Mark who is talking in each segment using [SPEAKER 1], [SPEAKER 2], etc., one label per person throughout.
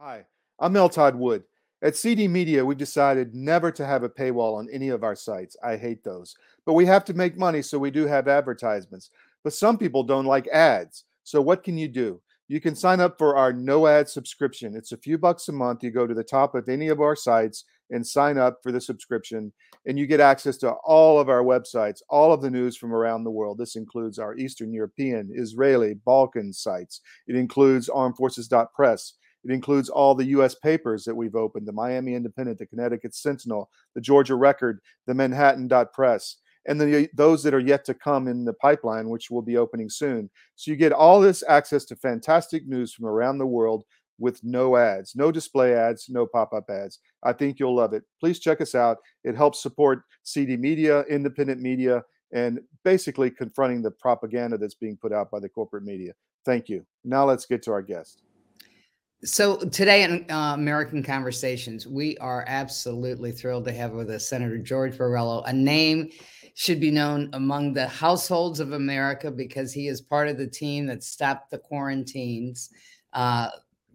[SPEAKER 1] Hi, I'm Mel Todd Wood. At CD Media, we've decided never to have a paywall on any of our sites. I hate those. But we have to make money, so we do have advertisements. But some people don't like ads. So what can you do? You can sign up for our no ad subscription. It's a few bucks a month. You go to the top of any of our sites and sign up for the subscription, and you get access to all of our websites, all of the news from around the world. This includes our Eastern European, Israeli, Balkan sites. It includes armedforces.press. It includes all the U.S. papers that we've opened the Miami Independent, the Connecticut Sentinel, the Georgia Record, the Manhattan Dot Press, and the, those that are yet to come in the pipeline, which will be opening soon. So you get all this access to fantastic news from around the world with no ads, no display ads, no pop up ads. I think you'll love it. Please check us out. It helps support CD media, independent media, and basically confronting the propaganda that's being put out by the corporate media. Thank you. Now let's get to our guest.
[SPEAKER 2] So today in uh, American Conversations, we are absolutely thrilled to have with us Senator George Borrello, a name should be known among the households of America because he is part of the team that stopped the quarantines uh,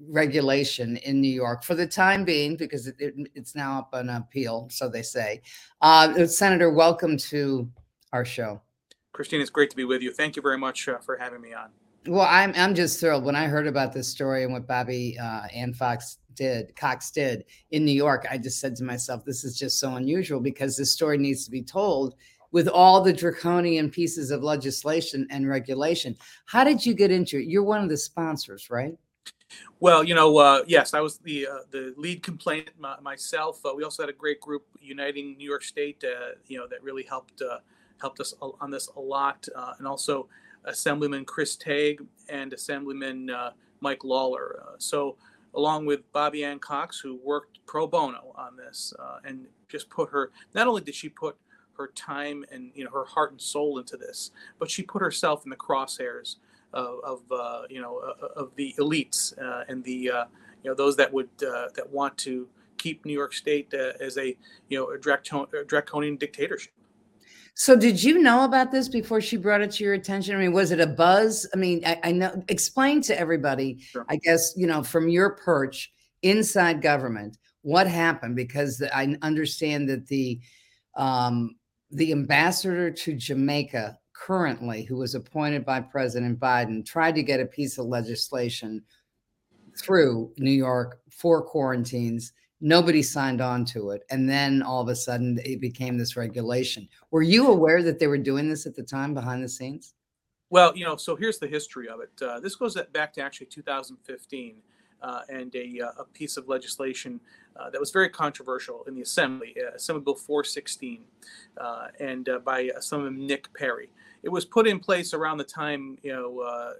[SPEAKER 2] regulation in New York for the time being, because it, it, it's now up on appeal, so they say. Uh, Senator, welcome to our show.
[SPEAKER 3] Christine, it's great to be with you. Thank you very much uh, for having me on.
[SPEAKER 2] Well, I'm I'm just thrilled when I heard about this story and what Bobby uh, Ann Fox did, Cox did in New York. I just said to myself, this is just so unusual because this story needs to be told with all the draconian pieces of legislation and regulation. How did you get into it? You're one of the sponsors, right?
[SPEAKER 3] Well, you know, uh, yes, I was the uh, the lead complainant myself. Uh, we also had a great group uniting New York State, uh, you know, that really helped uh, helped us on this a lot, uh, and also Assemblyman Chris Tague and Assemblyman uh, Mike Lawler. Uh, so, along with Bobbie Anne Cox, who worked pro bono on this uh, and just put her, not only did she put her time and you know her heart and soul into this, but she put herself in the crosshairs of, of uh, you know uh, of the elites uh, and the you know those that would that want to keep New York State as a you know a draconian dictatorship.
[SPEAKER 2] So, did you know about this before she brought it to your attention? I mean, was it a buzz? I mean, I, I know. Explain to everybody. Sure. I guess you know from your perch inside government what happened because I understand that the um, the ambassador to Jamaica currently, who was appointed by President Biden, tried to get a piece of legislation through New York for quarantines nobody signed on to it and then all of a sudden it became this regulation. Were you aware that they were doing this at the time behind the scenes?
[SPEAKER 3] Well you know so here's the history of it. Uh, this goes back to actually 2015 uh, and a, uh, a, piece of legislation uh, that was very controversial in the assembly uh, assembly bill 416 uh, and by Assemblyman nick perry it was put in place around the time you know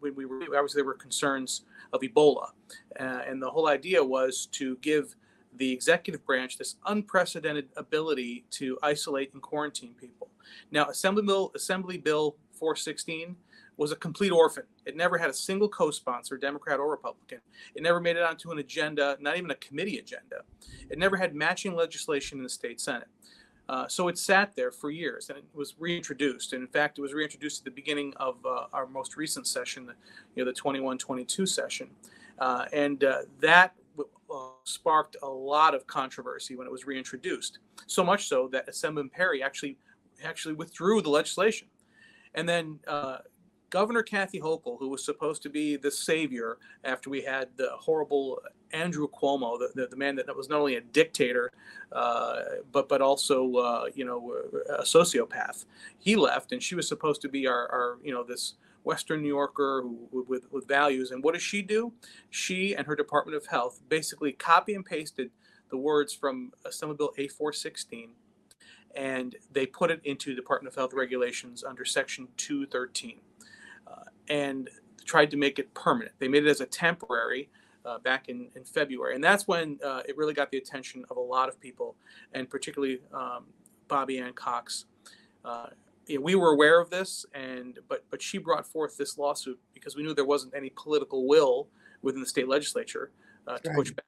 [SPEAKER 3] when we were obviously there were concerns of Ebola. Uh, and the whole idea was to give the executive branch this unprecedented ability to isolate and quarantine people. Now, Assembly Bill, Assembly Bill 416 was a complete orphan. It never had a single co sponsor, Democrat or Republican. It never made it onto an agenda, not even a committee agenda. It never had matching legislation in the state Senate. Uh, so it sat there for years and it was reintroduced. And in fact, it was reintroduced at the beginning of uh, our most recent session, you know, the 21 22 session. Uh, and uh, that uh, sparked a lot of controversy when it was reintroduced. So much so that Assemblyman Perry actually actually withdrew the legislation. And then Governor Kathy Hochul, who was supposed to be the savior after we had the horrible Andrew Cuomo, the, the, the man that was not only a dictator, uh, but but also uh, you know a sociopath. He left, and she was supposed to be our, our you know this Western New Yorker who, with, with values. And what does she do? She and her Department of Health basically copy and pasted the words from Assembly Bill A416 and they put it into Department of Health regulations under Section 213 and tried to make it permanent. They made it as a temporary uh, back in, in February. And that's when uh, it really got the attention of a lot of people, and particularly um, Bobbie Anne Cox. Uh, you know, we were aware of this, and but but she brought forth this lawsuit because we knew there wasn't any political will within the state legislature uh, to right. push back.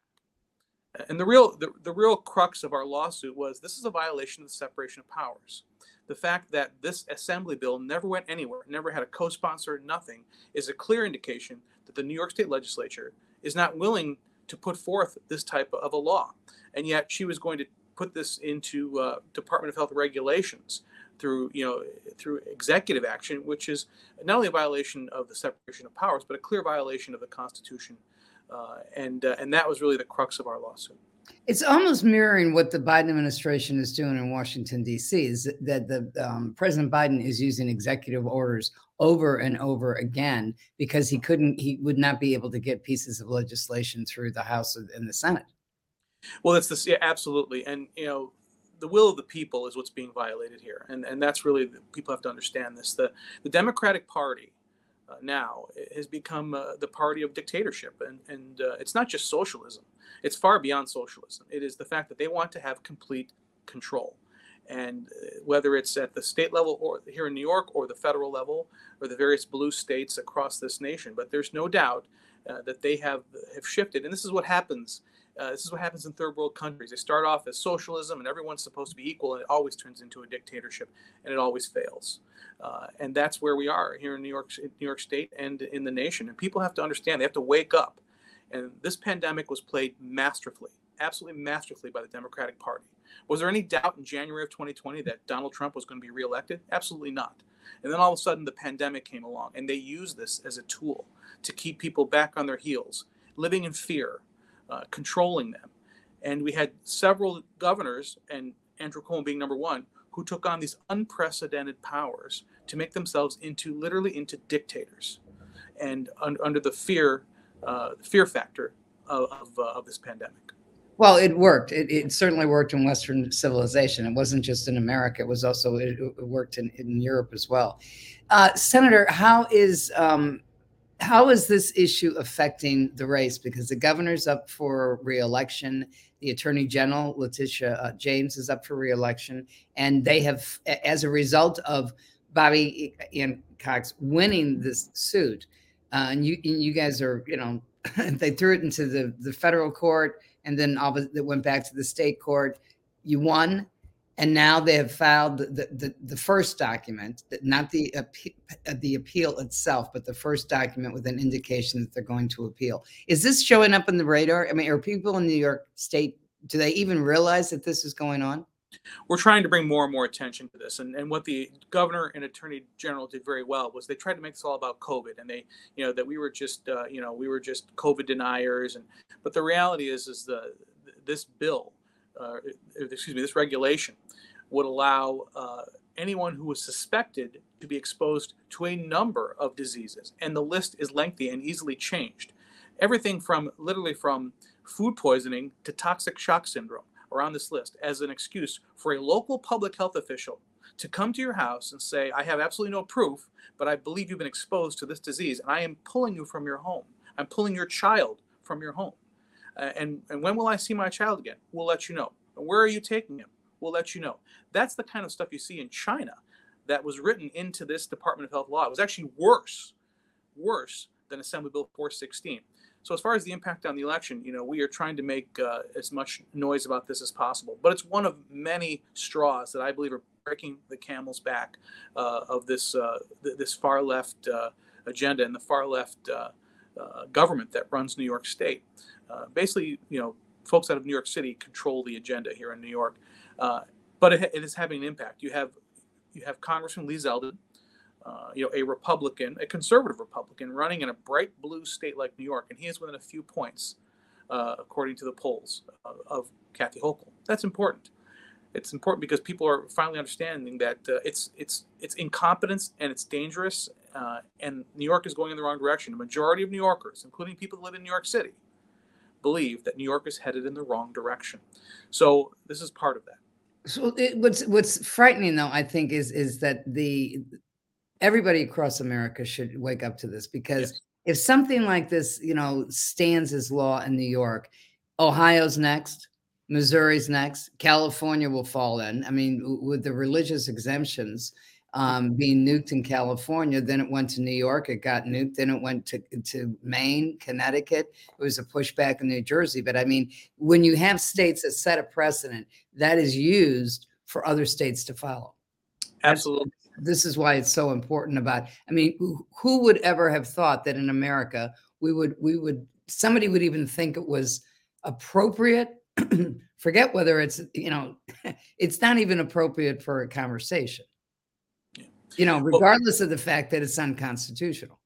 [SPEAKER 3] And the real the, the real crux of our lawsuit was this is a violation of the separation of powers the fact that this assembly bill never went anywhere, never had a co sponsor, nothing, is a clear indication that the New York State legislature is not willing to put forth this type of a law. And yet she was going to put this into uh, Department of Health regulations through you know through executive action, which is not only a violation of the separation of powers, but a clear violation of the Constitution. Uh, and uh, and that was really the crux of our lawsuit.
[SPEAKER 2] It's almost mirroring what the Biden administration is doing in Washington D.C. Is that the um, President Biden is using executive orders over and over again because he couldn't, he would not be able to get pieces of legislation through the House and the Senate.
[SPEAKER 3] Well, that's this, yeah, absolutely, and you know, the will of the people is what's being violated here, and and that's really people have to understand this. The the Democratic Party uh, now has become uh, the party of dictatorship, and and uh, it's not just socialism; it's far beyond socialism. It is the fact that they want to have complete control, and uh, whether it's at the state level or here in New York or the federal level or the various blue states across this nation. But there's no doubt uh, that they have have shifted, and this is what happens uh, this is what happens in third world countries. They start off as socialism and everyone's supposed to be equal, and it always turns into a dictatorship, and it always fails. Uh, and that's where we are here in New York, New York State, and in the nation. And people have to understand; they have to wake up. And this pandemic was played masterfully, absolutely masterfully by the Democratic Party. Was there any doubt in January of 2020 that Donald Trump was going to be reelected? Absolutely not. And then all of a sudden, the pandemic came along, and they used this as a tool to keep people back on their heels, living in fear, uh, controlling them. And we had several governors, and Andrew Cuomo being number one, who took on these unprecedented powers to make themselves into literally into dictators, and un- under the fear uh, fear factor of, of, uh, of, this pandemic.
[SPEAKER 2] Well, it worked. It, it, certainly worked in Western civilization. It wasn't just in America. It was also it, it worked in, in Europe as well. Uh, Senator, how is um, how is this issue affecting the race? Because the governor's up for reelection, the attorney general Letitia uh, James is up for reelection, and they have, as a result of Bobbie Anne Cox winning this suit, uh, and you you guys are you know they threw it into the the federal court, and then all it went back to the state court. You won and now they have filed the, the, the first document, not the the appeal itself, but the first document with an indication that they're going to appeal. Is this showing up in the radar? I mean, are people in New York State do they even realize that this is going on?
[SPEAKER 3] We're trying to bring more and more attention to this, and, and what the governor and attorney general did very well was they tried to make this all about COVID, and they, you know, that we were just, uh, you know, we were just COVID deniers, and but the reality is, is the this bill uh, excuse me, this regulation would allow uh, anyone who was suspected to be exposed to a number of diseases, and the list is lengthy and easily changed. Everything from literally from food poisoning to toxic shock syndrome are on this list as an excuse for a local public health official to come to your house and say, I have absolutely no proof, but I believe you've been exposed to this disease, and I am pulling you from your home. I'm pulling your child from your home. Uh, and, and when will I see my child again? We'll let you know. Where are you taking him? We'll let you know. That's the kind of stuff you see in China that was written into this Department of Health law. It was actually worse, worse than Assembly Bill 416. So as far as the impact on the election, you know, we are trying to make uh, as much noise about this as possible. But it's one of many straws that I believe are breaking the camel's back uh, of this uh, th- this far left uh, agenda and the far left uh, uh, government that runs New York State. basically, you know, folks out of New York City control the agenda here in New York. Uh, but it, it is having an impact. You have you have Congressman Lee Zeldin, uh, you know, a Republican, a conservative Republican, running in a bright blue state like New York, and he is within a few points, uh, according to the polls, of, of Kathy Hochul. That's important. It's important because people are finally understanding that uh, it's it's it's incompetence and it's dangerous, uh, and New York is going in the wrong direction. The majority of New Yorkers, including people who live in New York City, believe that New York is headed in the wrong direction. So this is part of that.
[SPEAKER 2] So it, what's what's frightening though, I think, is is that the everybody across America should wake up to this because yes. if something like this, you know, stands as law in New York, Ohio's next, Missouri's next, California will fall in. I mean, with the religious exemptions, um, being nuked in California. Then it went to New York. It got nuked. Then it went to, to Maine, Connecticut. It was a pushback in New Jersey. But I mean, when you have states that set a precedent, that is used for other states to follow.
[SPEAKER 3] Absolutely.
[SPEAKER 2] This is why it's so important about. I mean, who, who would ever have thought that in America we would we would somebody would even think it was appropriate. Forget whether it's, you know, it's not even appropriate for a conversation. Yeah. You know, regardless well, of the fact that it's unconstitutional.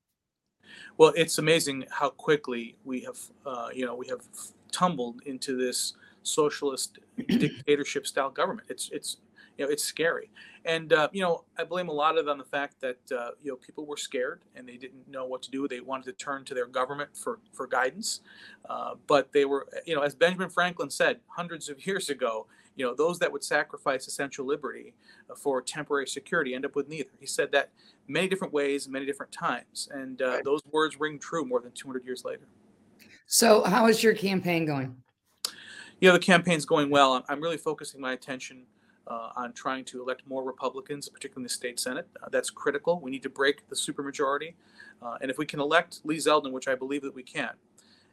[SPEAKER 3] Well, it's amazing how quickly we have, uh, you know, we have tumbled into this socialist dictatorship style government. It's it's you know it's scary, and uh, you know I blame a lot of it on the fact that uh, you know people were scared and they didn't know what to do. They wanted to turn to their government for for guidance, uh, but they were you know as Benjamin Franklin said hundreds of years ago. You know those that would sacrifice essential liberty uh, for temporary security end up with neither. He said that many different ways, many different times, and uh, right. those words ring true more than 200 years later.
[SPEAKER 2] So, how is your campaign going?
[SPEAKER 3] You know, the campaign's going well. I'm really focusing my attention uh, on trying to elect more Republicans, particularly in the state Senate. Uh, that's critical. We need to break the supermajority. Uh, and if we can elect Lee Zeldin, which I believe that we can,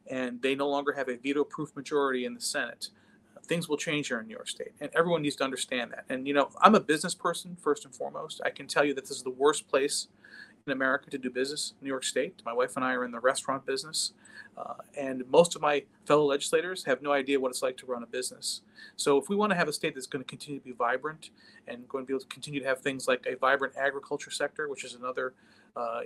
[SPEAKER 3] and they no longer have a veto proof majority in the Senate, uh, things will change here in New York State. And everyone needs to understand that. And, you know, I'm a business person, first and foremost. I can tell you that this is the worst place in America to do business, in New York State. My wife and I are in the restaurant business. Uh, and most of my fellow legislators have no idea what it's like to run a business. So, if we want to have a state that's going to continue to be vibrant and going to be able to continue to have things like a vibrant agriculture sector, which is another uh, uh,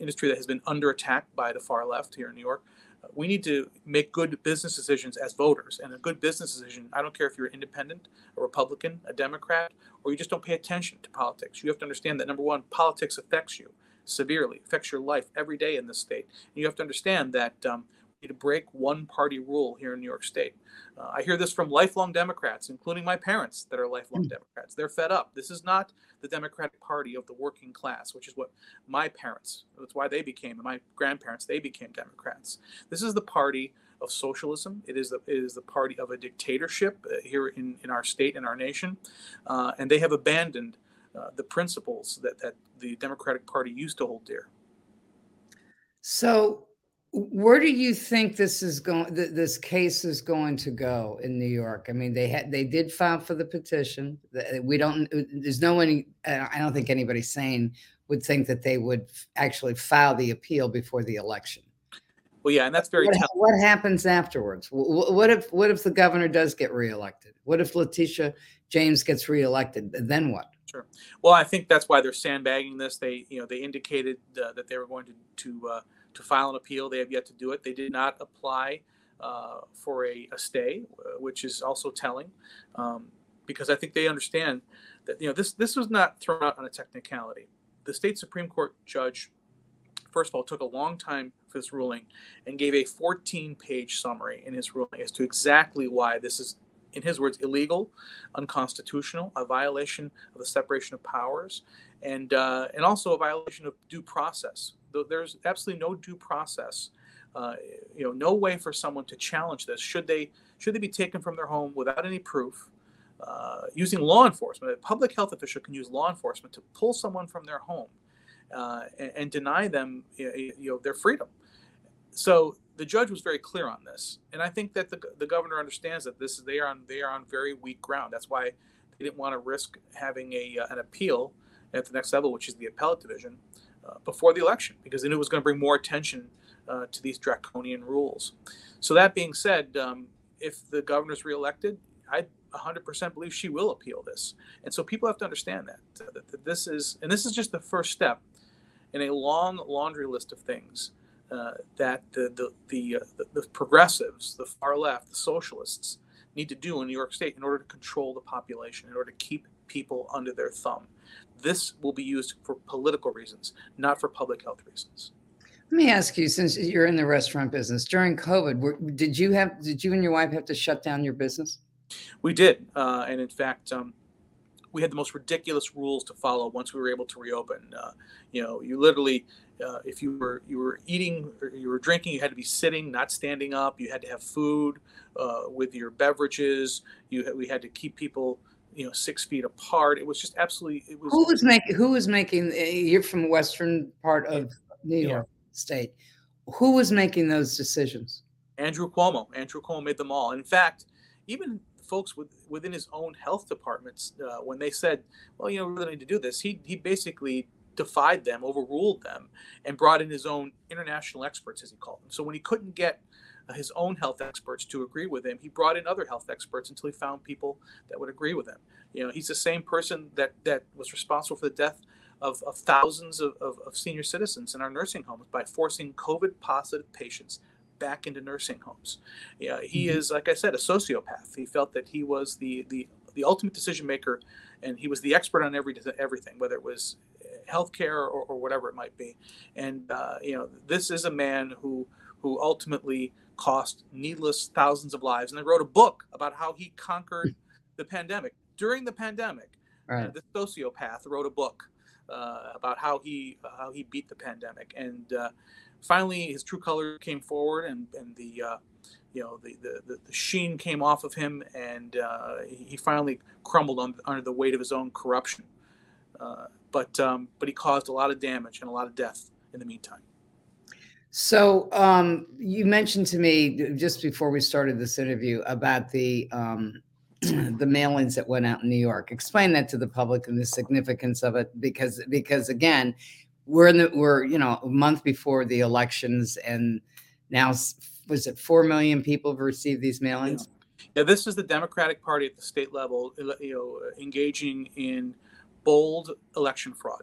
[SPEAKER 3] industry that has been under attack by the far left here in New York, uh, we need to make good business decisions as voters. And a good business decision, I don't care if you're an independent, a Republican, a Democrat, or you just don't pay attention to politics. You have to understand that number one, politics affects you severely, affects your life every day in this state. And you have to understand that um, we need to break one party rule here in New York State. Uh, I hear this from lifelong Democrats, including my parents that are lifelong mm. Democrats. They're fed up. This is not the Democratic Party of the working class, which is what my parents, that's why they became, and my grandparents, they became Democrats. This is the party of socialism. It is the, it is the party of a dictatorship uh, here in, in our state and our nation. Uh, and they have abandoned uh, the principles that, that the Democratic Party used to hold dear.
[SPEAKER 2] So, where do you think this is going? Th- this case is going to go in New York? I mean, they had they did file for the petition. We don't. There's no one. I don't think anybody sane would think that they would actually file the appeal before the election.
[SPEAKER 3] Well, yeah, and that's very.
[SPEAKER 2] What, what happens afterwards? What if what if the governor does get reelected? What if Letitia James gets reelected? Then what?
[SPEAKER 3] Sure. Well, I think that's why they're sandbagging this. They, you know, they indicated uh, that they were going to to uh, to file an appeal. They have yet to do it. They did not apply uh, for a, a stay, uh, which is also telling, um, because I think they understand that you know this this was not thrown out on a technicality. The state supreme court judge, first of all, took a long time for this ruling and gave a 14-page summary in his ruling as to exactly why this is in his words, illegal, unconstitutional, a violation of the separation of powers, and uh, and also a violation of due process. There's absolutely no due process, uh, you know, no way for someone to challenge this. Should they should they be taken from their home without any proof, uh, using law enforcement? A public health official can use law enforcement to pull someone from their home uh, and, and, deny them, you know, their freedom. So the judge was very clear on this, and I think that the, the governor understands that this they are on they are on very weak ground. That's why they didn't want to risk having a uh, an appeal at the next level, which is the appellate division, uh, before the election, because then it was going to bring more attention uh, to these draconian rules. So that being said, um, if the governor's reelected, I 100% believe she will appeal this, and so people have to understand that, that, that this is and this is just the first step in a long laundry list of things uh, that the the the, uh, the, the progressives, the far left, the socialists need to do in New York State in order to control the population, in order to keep people under their thumb. This will be used for political reasons, not for public health reasons.
[SPEAKER 2] Let me ask you, since you're in the restaurant business, during COVID, were, did you have did you and your wife have to shut down your business?
[SPEAKER 3] We did, uh, and in fact, um, we had the most ridiculous rules to follow once we were able to reopen. Uh, you know, you literally uh, if you were you were eating or you were drinking, you had to be sitting, not standing up. You had to have food uh, with your beverages. You had, we had to keep people you know six feet apart. It was just absolutely. It was.
[SPEAKER 2] Who was making? Who was making? Eh, you're from the western part of New York yeah. State. Who was making those decisions?
[SPEAKER 3] Andrew Cuomo. Andrew Cuomo made them all. In fact, even folks with, within his own health departments, uh, when they said, "Well, you know, we really need to do this," he he basically defied them, overruled them, and brought in his own international experts, as he called them. So when he couldn't get his own health experts to agree with him, he brought in other health experts until he found people that would agree with him. You know, he's the same person that that was responsible for the death of, of thousands of, of, of senior citizens in our nursing homes by forcing COVID positive patients back into nursing homes. Yeah, he mm-hmm. is, like I said, a sociopath. He felt that he was the the, the ultimate decision maker, and he was the expert on every everything, whether it was healthcare or, or whatever it might be. And uh, you know, this is a man who who ultimately cost needless thousands of lives, and then wrote a book about how he conquered the pandemic during the pandemic. Right. Uh, this sociopath wrote a book uh, about how he uh, how he beat the pandemic, and uh, finally his true color came forward, and and the uh, you know the, the the sheen came off of him, and uh, he finally crumbled on, under the weight of his own corruption. But um, but he caused a lot of damage and a lot of death in the meantime.
[SPEAKER 2] So um, you mentioned to me just before we started this interview about the um, the mailings that went out in New York. Explain that to the public and the significance of it, because because again, we're in the we're you know a month before the elections, and now was it four million people have received these mailings?
[SPEAKER 3] Yeah. yeah, this is the Democratic Party at the state level, you know, engaging in bold election fraud.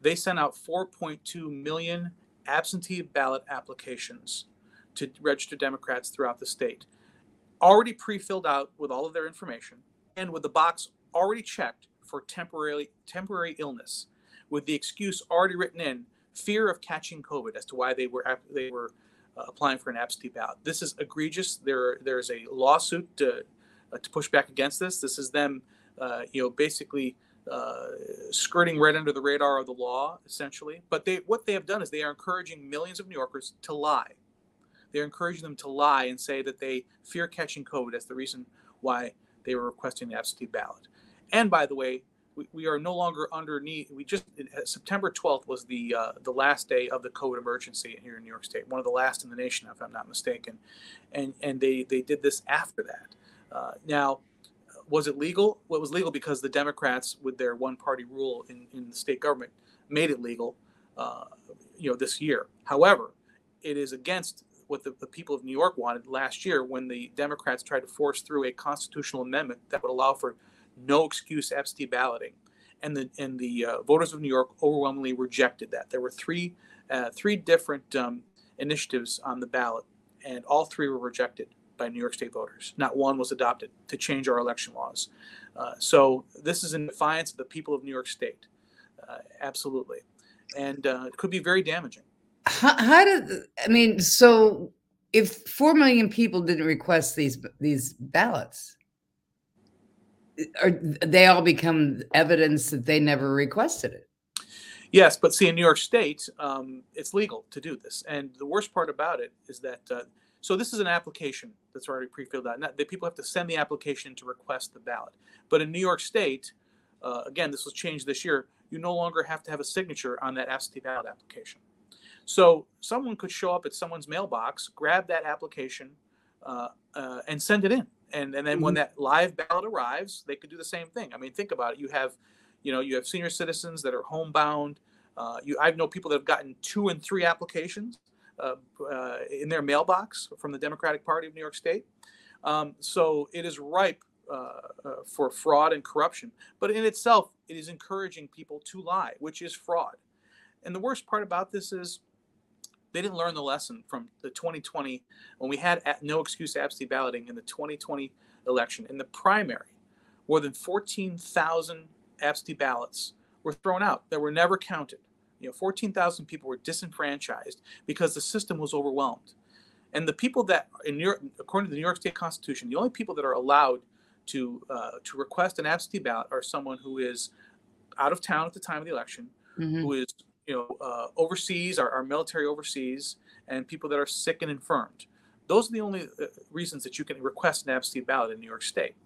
[SPEAKER 3] They sent out 4.2 million absentee ballot applications to registered Democrats throughout the state, already pre filled out with all of their information and with the box already checked for temporary, temporary illness, with the excuse already written in fear of catching COVID as to why they were, they were uh, applying for an absentee ballot. This is egregious. There, there's a lawsuit to, uh, to push back against this. This is them, uh, you know, basically uh, skirting right under the radar of the law, essentially. But they, what they have done is they are encouraging millions of New Yorkers to lie. They're encouraging them to lie and say that they fear catching COVID as the reason why they were requesting the absentee ballot. And by the way, we, we are no longer underneath. We just uh, September 12th was the uh, the last day of the COVID emergency here in New York State, one of the last in the nation, if I'm not mistaken. And and they they did this after that. Uh, now was it legal? Well, it was legal because the Democrats, with their one-party rule in, in the state government, made it legal. Uh, you know, this year. However, it is against what the, the, people of New York wanted last year when the Democrats tried to force through a constitutional amendment that would allow for no excuse absentee balloting, and the and the uh, voters of New York overwhelmingly rejected that. There were three uh, three different um, initiatives on the ballot, and all three were rejected by New York State voters. Not one was adopted to change our election laws. Uh, so this is in defiance of the people of New York State. Uh, absolutely. And uh, it could be very damaging.
[SPEAKER 2] How, how did, I mean, so if 4 million people didn't request these, these ballots, are they all become evidence that they never requested it?
[SPEAKER 3] Yes, but see, in New York State, um, it's legal to do this. And the worst part about it is that uh, so this is an application that's already pre-filled out. The people have to send the application to request the ballot. But in New York State, uh, again, this was changed this year. You no longer have to have a signature on that absentee ballot application. So someone could show up at someone's mailbox, grab that application, uh, uh, and send it in. And and then mm-hmm. when that live ballot arrives, they could do the same thing. I mean, think about it. You have, you know, you have senior citizens that are homebound. Uh, you, I know people that have gotten two and three applications in their mailbox from the Democratic Party of New York State. Um, so it is ripe uh, for fraud and corruption. But in itself, it is encouraging people to lie, which is fraud. And the worst part about this is they didn't learn the lesson from the 2020 when we had no excuse absentee balloting in the 2020 election. In the primary, more than 14,000 absentee ballots were thrown out that were never counted. You know, 14,000 people were disenfranchised because the system was overwhelmed. And the people that, in New York, according to the New York State Constitution, the only people that are allowed to uh, to request an absentee ballot are someone who is out of town at the time of the election, mm-hmm. who is you know uh, overseas, our, our military overseas, and people that are sick and infirmed. Those are the only uh, reasons that you can request an absentee ballot in New York State.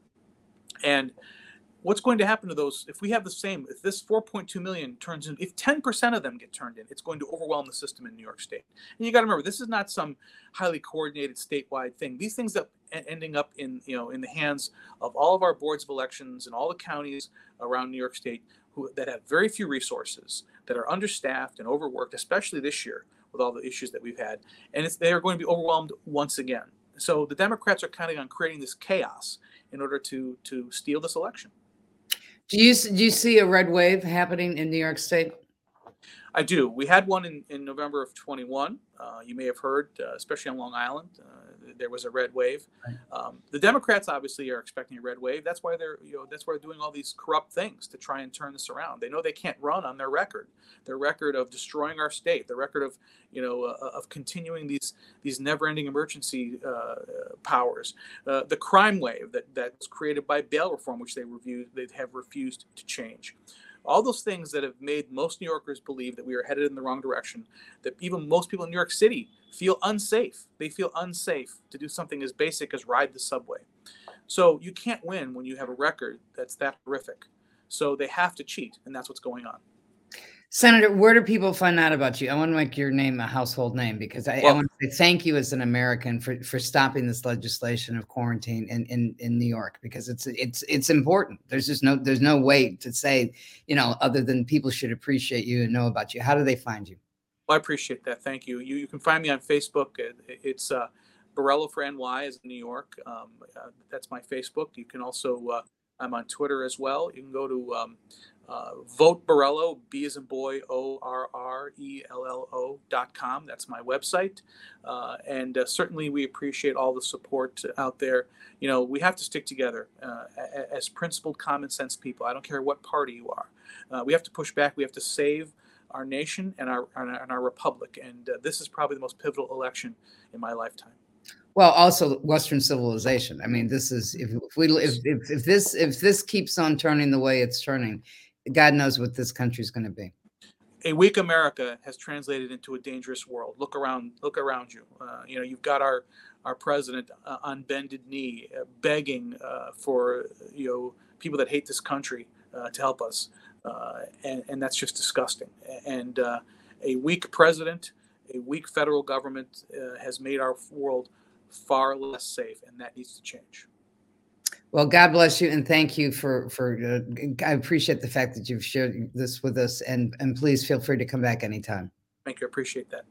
[SPEAKER 3] And what's going to happen to those if we have the same if this 4.2 million turns in if 10% of them get turned in it's going to overwhelm the system in new york state and you got to remember this is not some highly coordinated statewide thing these things that ending up in you know in the hands of all of our boards of elections and all the counties around new york state who, that have very few resources, that are understaffed and overworked, especially this year with all the issues that we've had, and they are going to be overwhelmed once again. So the Democrats are counting on creating this chaos in order to to steal this election.
[SPEAKER 2] Do you do you see a red wave happening in New York State?
[SPEAKER 3] I do. We had one in, in November of 21. Uh, you may have heard, uh, especially on Long Island. Uh, there was a red wave. Um, the Democrats obviously are expecting a red wave. That's why they're you know that's why they're doing all these corrupt things to try and turn this around. They know they can't run on their record, their record of destroying our state, the record of you know uh, of continuing these these never-ending emergency uh, powers, uh, the crime wave that that was created by bail reform, which they reviewed they have refused to change all those things that have made most New Yorkers believe that we are headed in the wrong direction, that even most people in New York City feel unsafe. They feel unsafe to do something as basic as ride the subway. So you can't win when you have a record that's that horrific. So they have to cheat, and that's what's going on.
[SPEAKER 2] Senator, where do people find out about you? I want to make your name a household name because I, well, I want to say thank you as an American for, for stopping this legislation of quarantine in, in, in New York because it's it's it's important. There's just no there's no way to say, you know, other than people should appreciate you and know about you. How do they find you?
[SPEAKER 3] Well, I appreciate that. Thank you. You you can find me on Facebook. It's uh, Borrello for NY is in New York. Um, uh, that's my Facebook. You can also uh, I'm on Twitter as well. You can go to um, uh, vote Borrello, B as in boy, O R R E L L O dot com. That's my website. Uh, and uh, certainly we appreciate all the support out there. You know, we have to stick together uh, as principled, common sense people. I don't care what party you are. Uh, we have to push back. We have to save our nation and our, and our republic. And uh, this is probably the most pivotal election in my lifetime.
[SPEAKER 2] Well, also Western civilization. I mean, this is if, if we if, if, if this if this keeps on turning the way it's turning, God knows what this country is going to be.
[SPEAKER 3] A weak America has translated into a dangerous world. Look around. Look around you. Uh, you know, you've got our our president uh, on bended knee, uh, begging uh, for you know people that hate this country uh, to help us, uh, and and that's just disgusting. And a weak president, a weak federal government has made our world far less safe, and that needs to change.
[SPEAKER 2] Well, God bless you and thank you for for. Uh, I appreciate the fact that you've shared this with us, and and please feel free to come back anytime.
[SPEAKER 3] Thank you. I appreciate that.